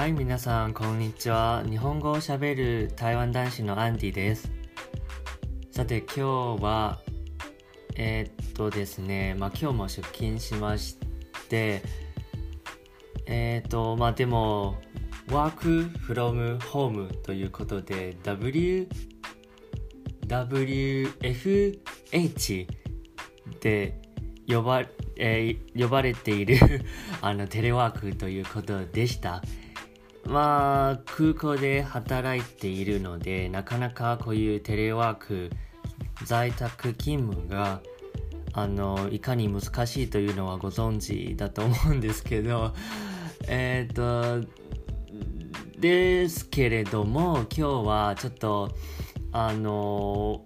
はい、皆さん、こんにちは。日本語をしゃべる台湾男子のアンディです。さて、今日は、えーっとですね、まあ今日も出勤しまして、えーっと、まあでも、work from home ということで、W、WFH で呼ば,、えー呼ばれている あのテレワークということでした。まあ空港で働いているのでなかなかこういうテレワーク在宅勤務があのいかに難しいというのはご存知だと思うんですけど えっ、とですけれども今日はちょっとあの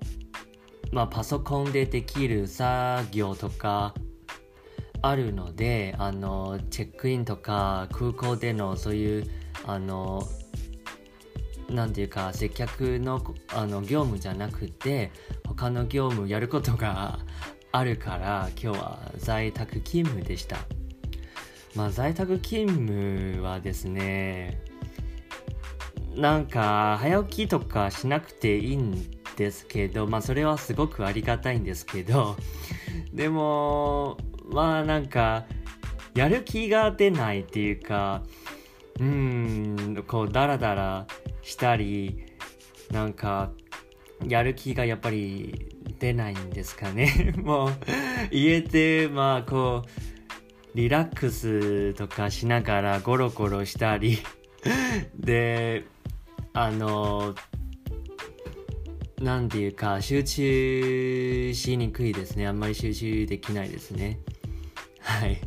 まあパソコンでできる作業とかあるのであのチェックインとか空港でのそういうあのなんていうか接客のあの業務じゃなくて他の業務やることが あるから今日は在宅勤務でした。まあ在宅勤務はですねなんか早起きとかしなくていいんですけどまあそれはすごくありがたいんですけど でもまあなんかやる気が出ないっていうかうんこうダラダラしたりなんかやる気がやっぱり出ないんですかね。もう家でまあこうリラックスとかしながらゴロゴロしたり。であのなんていうか集中しにくいですね。あんまり集中できないですね。はい。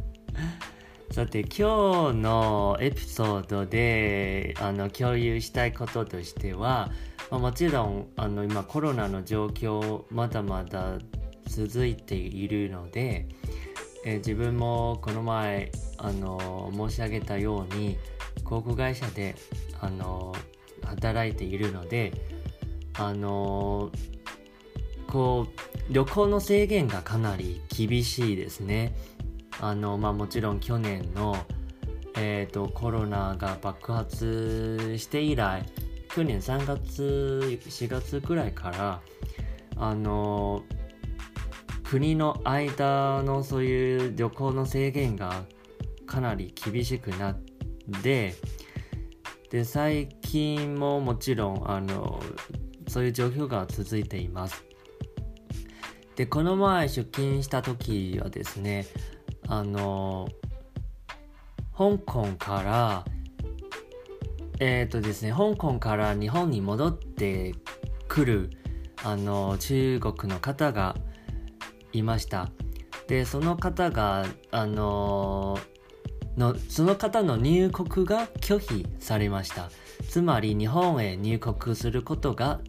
さて今日のエピソードであの共有したいこととしては、まあ、もちろんあの今コロナの状況まだまだ続いているので、え自分もこの前あの申し上げたように航空会社であの働いているのであのこう旅行の制限がかなり厳しいですね。あのまあ、もちろん去年の、えー、とコロナが爆発して以来去年3月4月ぐらいからあの国の間のそういう旅行の制限がかなり厳しくなってで最近ももちろんあのそういう状況が続いています。でこの前出勤した時はですねあの香港からえっ、とですね香港から日本に戻ってくるあの中国の方がいました。でその方があののその方の入国が拒否されました。つまり日本へ入国することが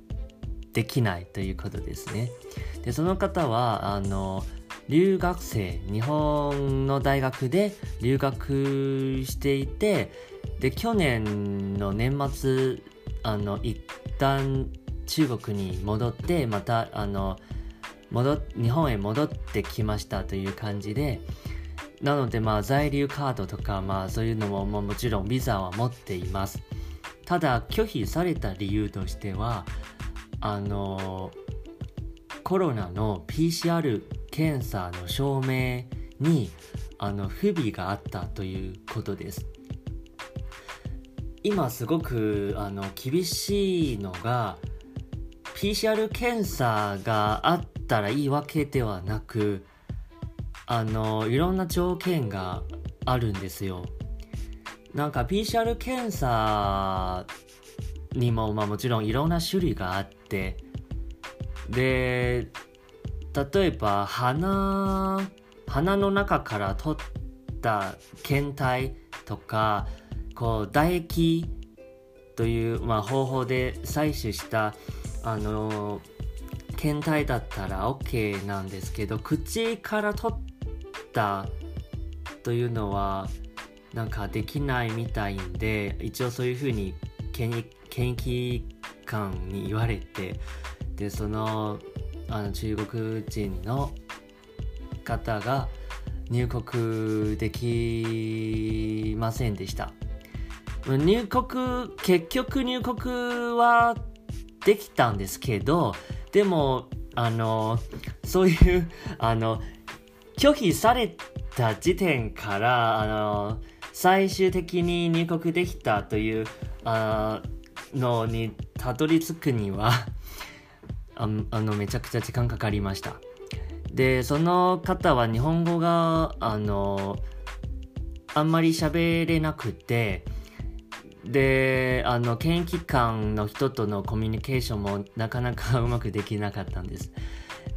できないということですね。でその方はあの留学生日本の大学で留学していてで去年の年末あの一旦中国に戻ってまたあの戻日本へ戻ってきましたという感じでなのでまあ在留カードとかまあそういうのも、もちろんビザは持っています。ただ拒否された理由としてはあのコロナの PCR 検査の証明にあの不備があったということです。今すごくあの厳しいのが PCR 検査があったらいいわけではなくあのいろんな条件があるんですよ。なんか PCR 検査にも、まあ、もちろんいろんな種類があってで例えば鼻鼻の中から取った検体とかこう唾液という、まあ、方法で採取したあの検体だったら OK なんですけど口から取ったというのはなんかできないみたいんで一応そういうふうに検疫検疫官に言われてでそのあの中国人の方が入国できませんでした。入国、結局入国はできたんですけど、でも、あの、そういう、あの、拒否された時点から、あの、最終的に入国できたというあのにたどり着くにはああのめちゃくちゃ時間かかりました。でその方は日本語があのあんまり喋れなくてであの検疫官の人とのコミュニケーションもなかなかうまくできなかったんです。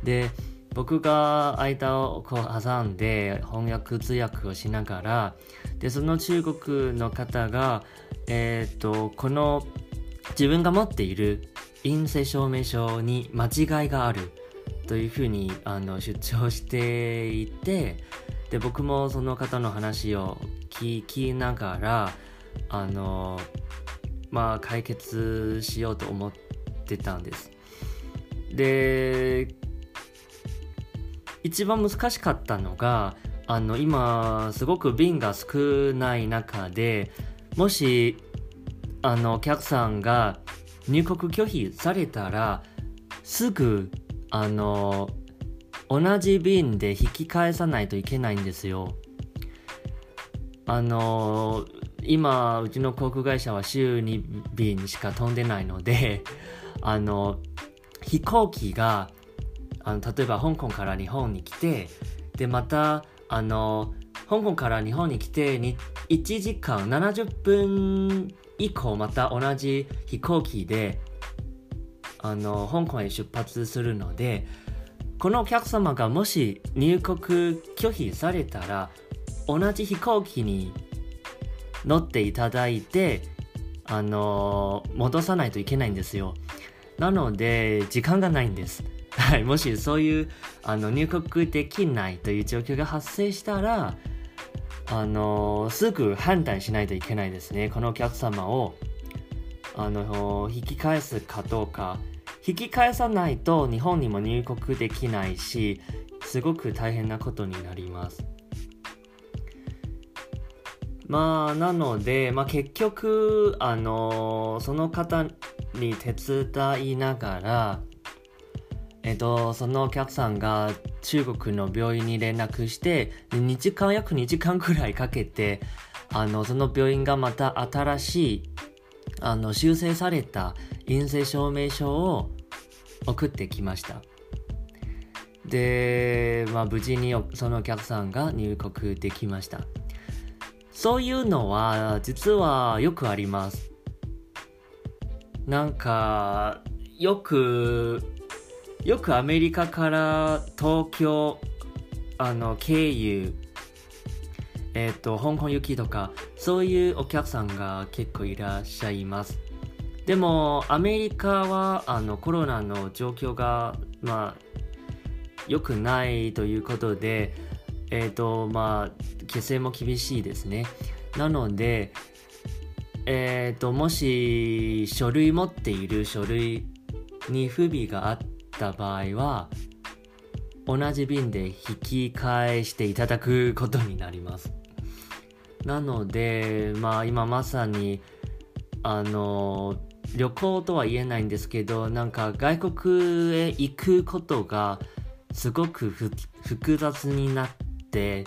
で僕が間をこう挟んで翻訳通訳をしながらでその中国の方が、えーと、この自分が持っている陰性証明書に間違いがあるというふうにあの主張していてで僕もその方の話を聞きながらあのまあ解決しようと思ってたんです。で一番難しかったのがあの今すごく便が少ない中でもしあのお客さんが入国拒否されたらすぐあの同じ便で引き返さないといけないんですよ。あの今うちの航空会社は週2便しか飛んでないので あの飛行機があの例えば香港から日本に来てでまたあの香港から日本に来てに1時間70分以降また同じ飛行機であの香港へ出発するのでこのお客様がもし入国拒否されたら同じ飛行機に乗っていただいてあの戻さないといけないんですよ。なので時間がないんです。はい、もしそういうあの入国できないという状況が発生したら、あのすぐ判断しないといけないですね。このお客様をあの引き返すかどうか。引き返さないと日本にも入国できないし、すごく大変なことになります。まあ、なので、まあ、結局、あのその方に手伝いながら、えっと、そのお客さんが中国の病院に連絡して、2時間、約2時間くらいかけて、あの、その病院がまた新しい、あの、修正された陰性証明書を送ってきました。で、まあ、無事にそのお客さんが入国できました。そういうのは、実はよくあります。なんか、よくよくアメリカから東京あの経由えっ、ー、と香港行きとかそういうお客さんが結構いらっしゃいます。でもアメリカはあのコロナの状況がまあ良くないということでえっ、ー、とまあ規制も厳しいですね。なのでえっ、ー、ともし書類持っている書類に不備があった場合は同じ便で引き返していただくことになります。なのでまあ今まさにあの旅行とは言えないんですけどなんか外国へ行くことがすごく複雑になって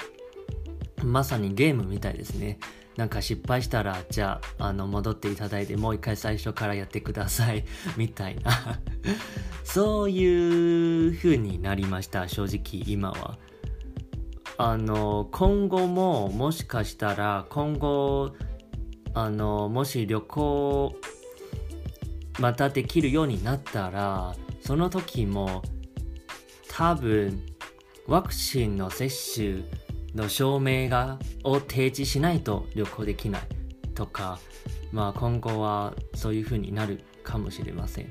まさにゲームみたいですね。なんか失敗したらじゃああの戻っていただいてもう一回最初からやってください。みたいな。そういう風になりました正直今は。あの今後ももしかしたら今後あのもし旅行またできるようになったらその時も多分ワクチンの接種の証明がを提示しないと旅行できないとか、まあ、今後はそういう風になるかもしれません。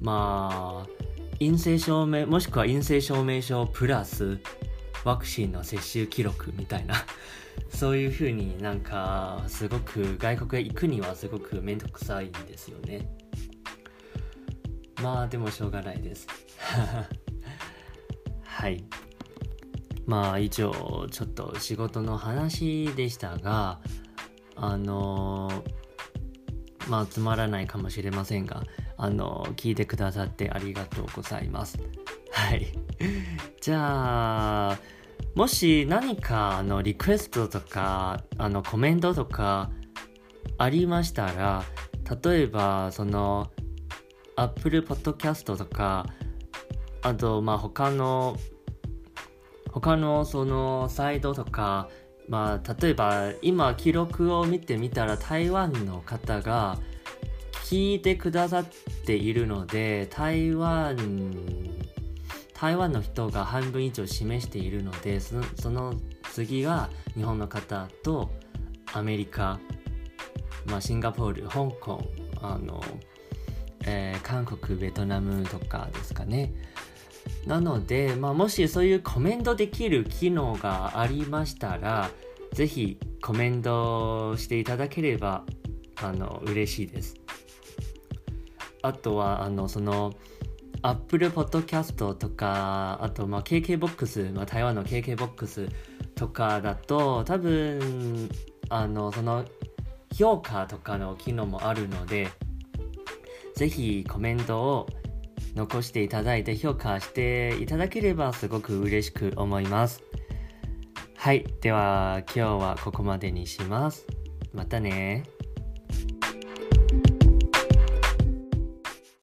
まあ、陰性証明、もしくは陰性証明書プラスワクチンの接種記録みたいな、そういう風になんか、すごく外国へ行くにはすごくめんどくさいんですよね。まあ、でもしょうがないです。はい。まあ以上ちょっと仕事の話でしたがあのまあつまらないかもしれませんがあの聞いてくださってありがとうございます。はい。じゃあもし何かあのリクエストとかあのコメントとかありましたら例えばその Apple Podcast とかあとまあ他の他のそのサイトとかまあ例えば今記録を見てみたら台湾の方が聞いてくださっているので台湾台湾の人が半分以上示しているのでその次が日本の方とアメリカ、まあ、シンガポール香港あの、えー、韓国ベトナムとかですかね。なので、まあ、もしそういうコメントできる機能がありましたらぜひコメントしていただければあの嬉しいです。あとはあのその Apple Podcast とかあとまあ KKBOX、まあ、台湾の KKBOX とかだと多分あのその評価とかの機能もあるのでぜひコメントを残していただいて評価していただければすごく嬉しく思います。はい。では今日はここまでにします。またね